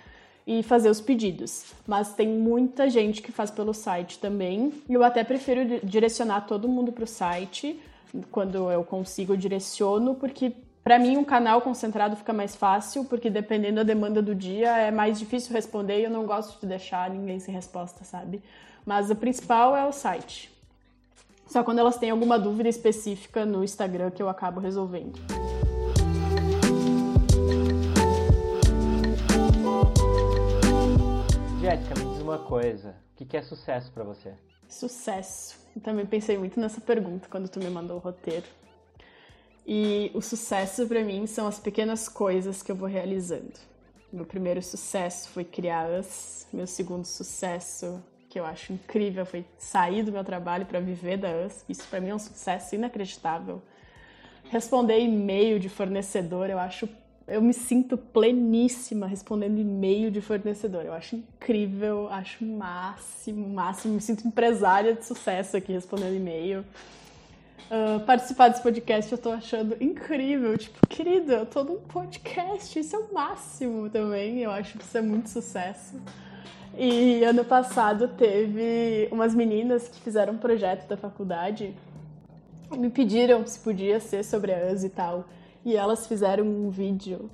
Speaker 2: e fazer os pedidos. Mas tem muita gente que faz pelo site também. E eu até prefiro direcionar todo mundo para o site. Quando eu consigo, eu direciono, porque para mim um canal concentrado fica mais fácil, porque dependendo da demanda do dia é mais difícil responder e eu não gosto de deixar ninguém sem resposta, sabe? Mas o principal é o site. Só quando elas têm alguma dúvida específica no Instagram que eu acabo resolvendo.
Speaker 1: Jéssica, me diz uma coisa. O que é sucesso para você?
Speaker 2: Sucesso. Eu também pensei muito nessa pergunta quando tu me mandou o roteiro. E o sucesso para mim são as pequenas coisas que eu vou realizando. Meu primeiro sucesso foi criar Us. Meu segundo sucesso que eu acho incrível foi sair do meu trabalho para viver da US. Isso para mim é um sucesso inacreditável. Responder e-mail de fornecedor, eu acho eu me sinto pleníssima respondendo e-mail de fornecedor. Eu acho incrível, acho máximo, máximo. Me sinto empresária de sucesso aqui respondendo e-mail. Uh, participar desse podcast eu tô achando incrível. Tipo, querida, eu tô num podcast, isso é o máximo também. Eu acho que isso é muito sucesso. E ano passado teve umas meninas que fizeram um projeto da faculdade me pediram se podia ser sobre a US e tal. E elas fizeram um vídeo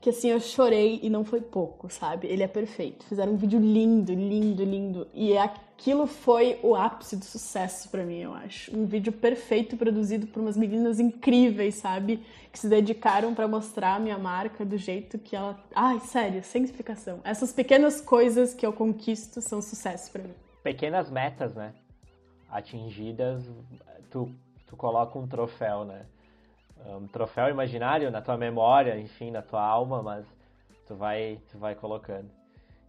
Speaker 2: que assim eu chorei e não foi pouco, sabe? Ele é perfeito. Fizeram um vídeo lindo, lindo, lindo. E aquilo foi o ápice do sucesso para mim, eu acho. Um vídeo perfeito produzido por umas meninas incríveis, sabe? Que se dedicaram para mostrar a minha marca do jeito que ela. Ai, sério, sem explicação. Essas pequenas coisas que eu conquisto são sucesso para mim.
Speaker 1: Pequenas metas, né? Atingidas, tu, tu coloca um troféu, né? um troféu imaginário na tua memória, enfim, na tua alma, mas tu vai, tu vai colocando.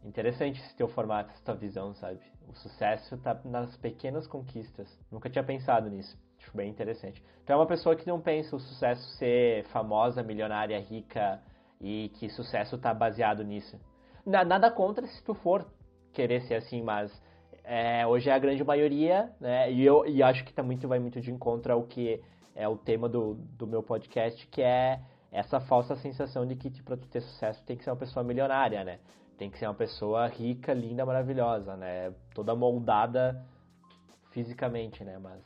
Speaker 1: Interessante esse teu formato, essa tua visão, sabe? O sucesso tá nas pequenas conquistas. Nunca tinha pensado nisso. Acho bem interessante. Tu é uma pessoa que não pensa o sucesso ser famosa, milionária, rica e que sucesso tá baseado nisso. Nada contra se tu for querer ser assim, mas é, hoje é a grande maioria, né? E eu e acho que tá muito, vai muito de encontro ao que é o tema do, do meu podcast, que é essa falsa sensação de que para tu ter sucesso tem que ser uma pessoa milionária, né? Tem que ser uma pessoa rica, linda, maravilhosa, né? Toda moldada fisicamente, né? Mas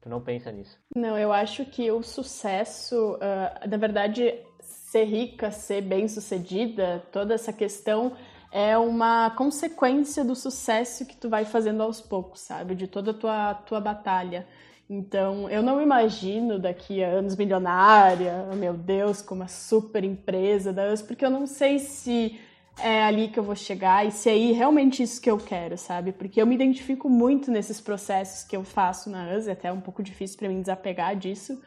Speaker 1: tu não pensa nisso.
Speaker 2: Não, eu acho que o sucesso, uh, na verdade, ser rica, ser bem-sucedida, toda essa questão é uma consequência do sucesso que tu vai fazendo aos poucos, sabe? De toda a tua, tua batalha. Então, eu não imagino daqui a anos milionária, meu Deus, com uma super empresa porque eu não sei se é ali que eu vou chegar e se é realmente isso que eu quero, sabe? Porque eu me identifico muito nesses processos que eu faço na é até um pouco difícil para mim desapegar disso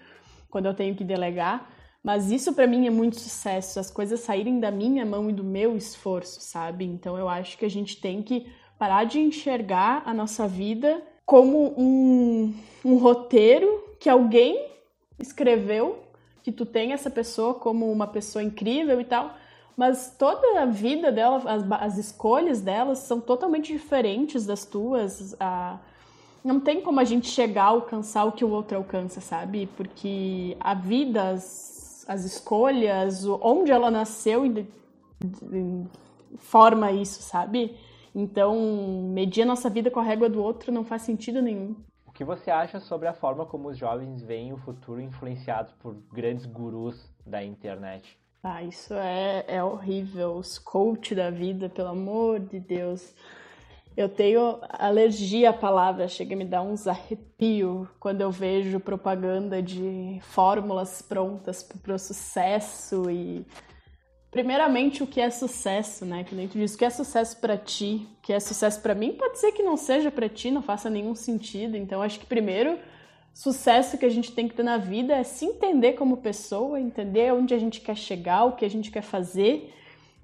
Speaker 2: quando eu tenho que delegar, mas isso para mim é muito sucesso, as coisas saírem da minha mão e do meu esforço, sabe? Então eu acho que a gente tem que parar de enxergar a nossa vida como um, um roteiro que alguém escreveu, que tu tem essa pessoa como uma pessoa incrível e tal, mas toda a vida dela, as, as escolhas delas são totalmente diferentes das tuas. A, não tem como a gente chegar a alcançar o que o outro alcança, sabe? Porque a vida, as, as escolhas, onde ela nasceu, forma isso, sabe? Então, medir a nossa vida com a régua do outro não faz sentido nenhum.
Speaker 1: O que você acha sobre a forma como os jovens veem o futuro influenciados por grandes gurus da internet?
Speaker 2: Ah, isso é, é horrível. Os coach da vida, pelo amor de Deus. Eu tenho alergia à palavra, chega a me dar uns arrepio quando eu vejo propaganda de fórmulas prontas para o sucesso e primeiramente o que é sucesso, né? Que tu diz, o que é sucesso para ti, o que é sucesso para mim, pode ser que não seja para ti, não faça nenhum sentido. Então acho que primeiro sucesso que a gente tem que ter na vida é se entender como pessoa, entender onde a gente quer chegar, o que a gente quer fazer,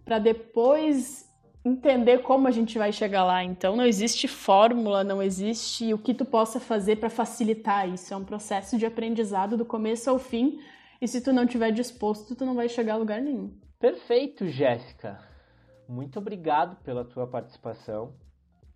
Speaker 2: para depois entender como a gente vai chegar lá. Então não existe fórmula, não existe o que tu possa fazer para facilitar isso. É um processo de aprendizado do começo ao fim. E se tu não tiver disposto, tu não vai chegar a lugar nenhum.
Speaker 1: Perfeito, Jéssica. Muito obrigado pela tua participação.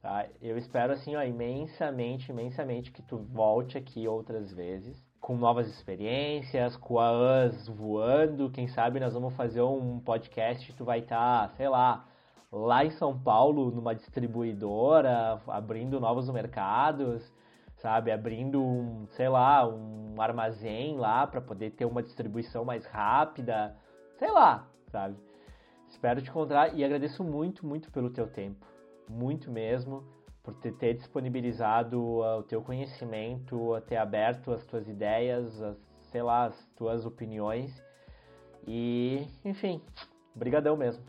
Speaker 1: Tá? Eu espero assim, ó, imensamente, imensamente que tu volte aqui outras vezes com novas experiências, com a US voando. Quem sabe nós vamos fazer um podcast. Tu vai estar, tá, sei lá, lá em São Paulo, numa distribuidora, abrindo novos mercados, sabe? Abrindo um, sei lá, um armazém lá para poder ter uma distribuição mais rápida, sei lá, sabe? Espero te encontrar e agradeço muito, muito pelo teu tempo. Muito mesmo, por ter, ter disponibilizado uh, o teu conhecimento, ter aberto as tuas ideias, as, sei lá, as tuas opiniões. E, enfim, brigadão mesmo.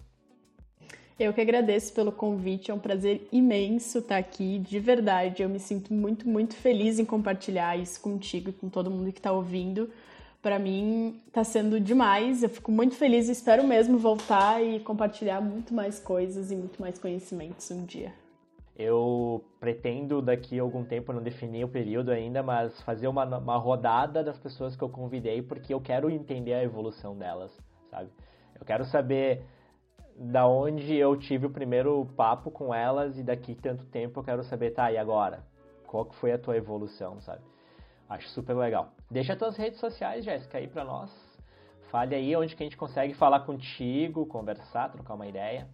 Speaker 2: Eu que agradeço pelo convite, é um prazer imenso estar aqui, de verdade. Eu me sinto muito, muito feliz em compartilhar isso contigo e com todo mundo que está ouvindo para mim está sendo demais. Eu fico muito feliz e espero mesmo voltar e compartilhar muito mais coisas e muito mais conhecimentos um dia.
Speaker 1: Eu pretendo daqui a algum tempo, não definir o período ainda, mas fazer uma, uma rodada das pessoas que eu convidei, porque eu quero entender a evolução delas, sabe? Eu quero saber da onde eu tive o primeiro papo com elas e daqui tanto tempo eu quero saber, tá, e agora? Qual que foi a tua evolução, sabe? Acho super legal. Deixa as tuas redes sociais, Jéssica, aí para nós. Fale aí onde que a gente consegue falar contigo, conversar, trocar uma ideia.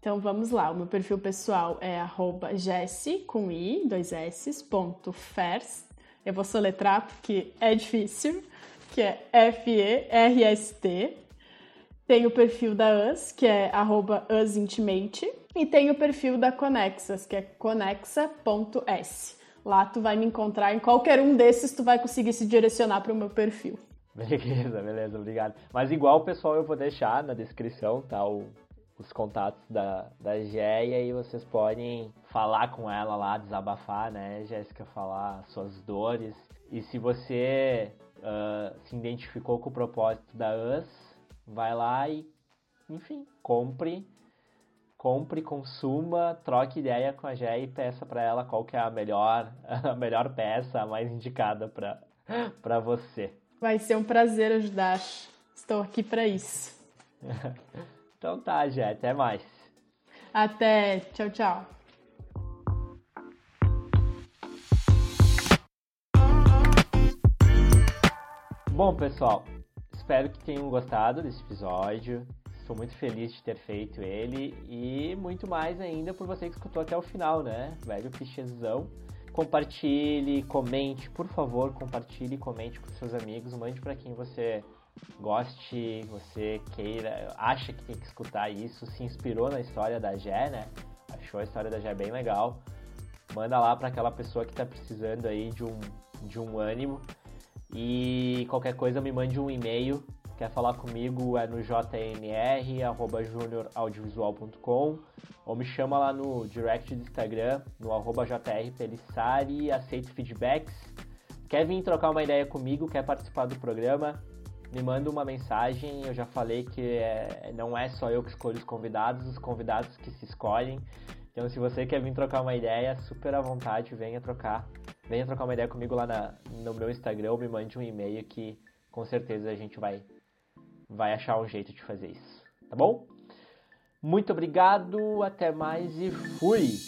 Speaker 2: Então vamos lá, o meu perfil pessoal é arroba Jessie, com i, dois s, ponto, fers. Eu vou soletrar porque é difícil, que é F-E-R-S-T. Tem o perfil da US, que é usintimate, e tem o perfil da Conexas, que é conexa.s. Lá tu vai me encontrar em qualquer um desses, tu vai conseguir se direcionar para o meu perfil.
Speaker 1: Beleza, beleza, obrigado. Mas igual, pessoal, eu vou deixar na descrição, tá? O, os contatos da, da Gé e vocês podem falar com ela lá, desabafar, né, Jéssica? Falar suas dores. E se você uh, se identificou com o propósito da US, vai lá e, enfim, compre, compre, consuma, troque ideia com a Gé e peça para ela qual que é a melhor, a melhor peça, a mais indicada para você.
Speaker 2: Vai ser um prazer ajudar. Estou aqui para isso.
Speaker 1: então tá, Gé, até mais.
Speaker 2: Até, tchau, tchau.
Speaker 1: Bom, pessoal, espero que tenham gostado desse episódio. Estou muito feliz de ter feito ele e muito mais ainda por você que escutou até o final, né? Velho clichêzão. Compartilhe, comente, por favor, compartilhe, comente com seus amigos, mande para quem você goste, você queira, acha que tem que escutar isso, se inspirou na história da Gé, né? Achou a história da Gé bem legal. Manda lá para aquela pessoa que está precisando aí de um, de um ânimo. E qualquer coisa me mande um e-mail. Quer falar comigo é no jnr.junioraudiovisual.com ou me chama lá no direct do Instagram, no arroba jrpelissari, aceito feedbacks. Quer vir trocar uma ideia comigo, quer participar do programa, me manda uma mensagem. Eu já falei que é, não é só eu que escolho os convidados, os convidados que se escolhem. Então, se você quer vir trocar uma ideia, super à vontade, venha trocar venha trocar uma ideia comigo lá na, no meu Instagram ou me mande um e-mail que com certeza a gente vai, vai achar um jeito de fazer isso. Tá bom? Muito obrigado, até mais e fui!